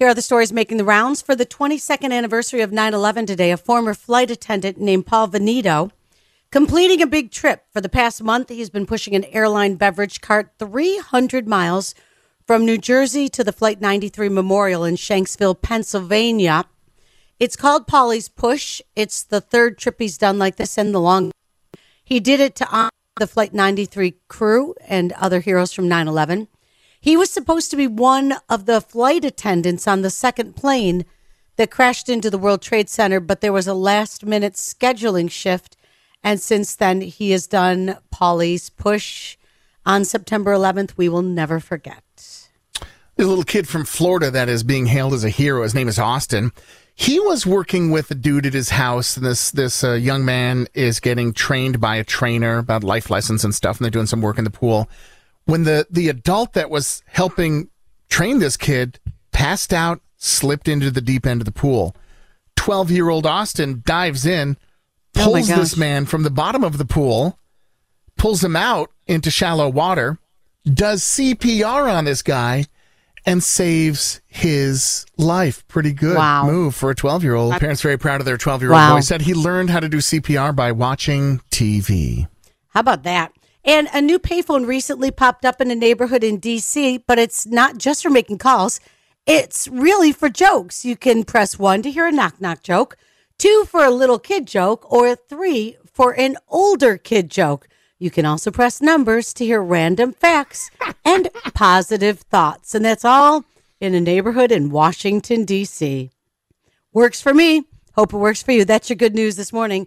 Here are the stories making the rounds for the 22nd anniversary of 9 11 today. A former flight attendant named Paul Veneto completing a big trip. For the past month, he's been pushing an airline beverage cart 300 miles from New Jersey to the Flight 93 Memorial in Shanksville, Pennsylvania. It's called Paulie's Push. It's the third trip he's done like this in the long. He did it to honor the Flight 93 crew and other heroes from 9 11. He was supposed to be one of the flight attendants on the second plane that crashed into the World Trade Center, but there was a last minute scheduling shift. And since then, he has done Paulie's Push on September 11th. We will never forget. There's a little kid from Florida that is being hailed as a hero. His name is Austin. He was working with a dude at his house, and this this uh, young man is getting trained by a trainer about life lessons and stuff, and they're doing some work in the pool when the the adult that was helping train this kid passed out, slipped into the deep end of the pool. 12 year old Austin dives in, Oh pulls this man from the bottom of the pool, pulls him out into shallow water, does CPR on this guy, and saves his life. Pretty good Wow. move for a 12 year old. Parents very proud of their 12 year old Wow. boy. Said he learned how to do CPR by watching TV. How about that? And a new payphone recently popped up in a neighborhood in DC, but it's not just for making calls. It's really for jokes. You can press one to hear a knock knock joke, two for a little kid joke, or three for an older kid joke. You can also press numbers to hear random facts and positive thoughts. And that's all in a neighborhood in Washington, D.C. Works for me. Hope it works for you. That's your good news this morning.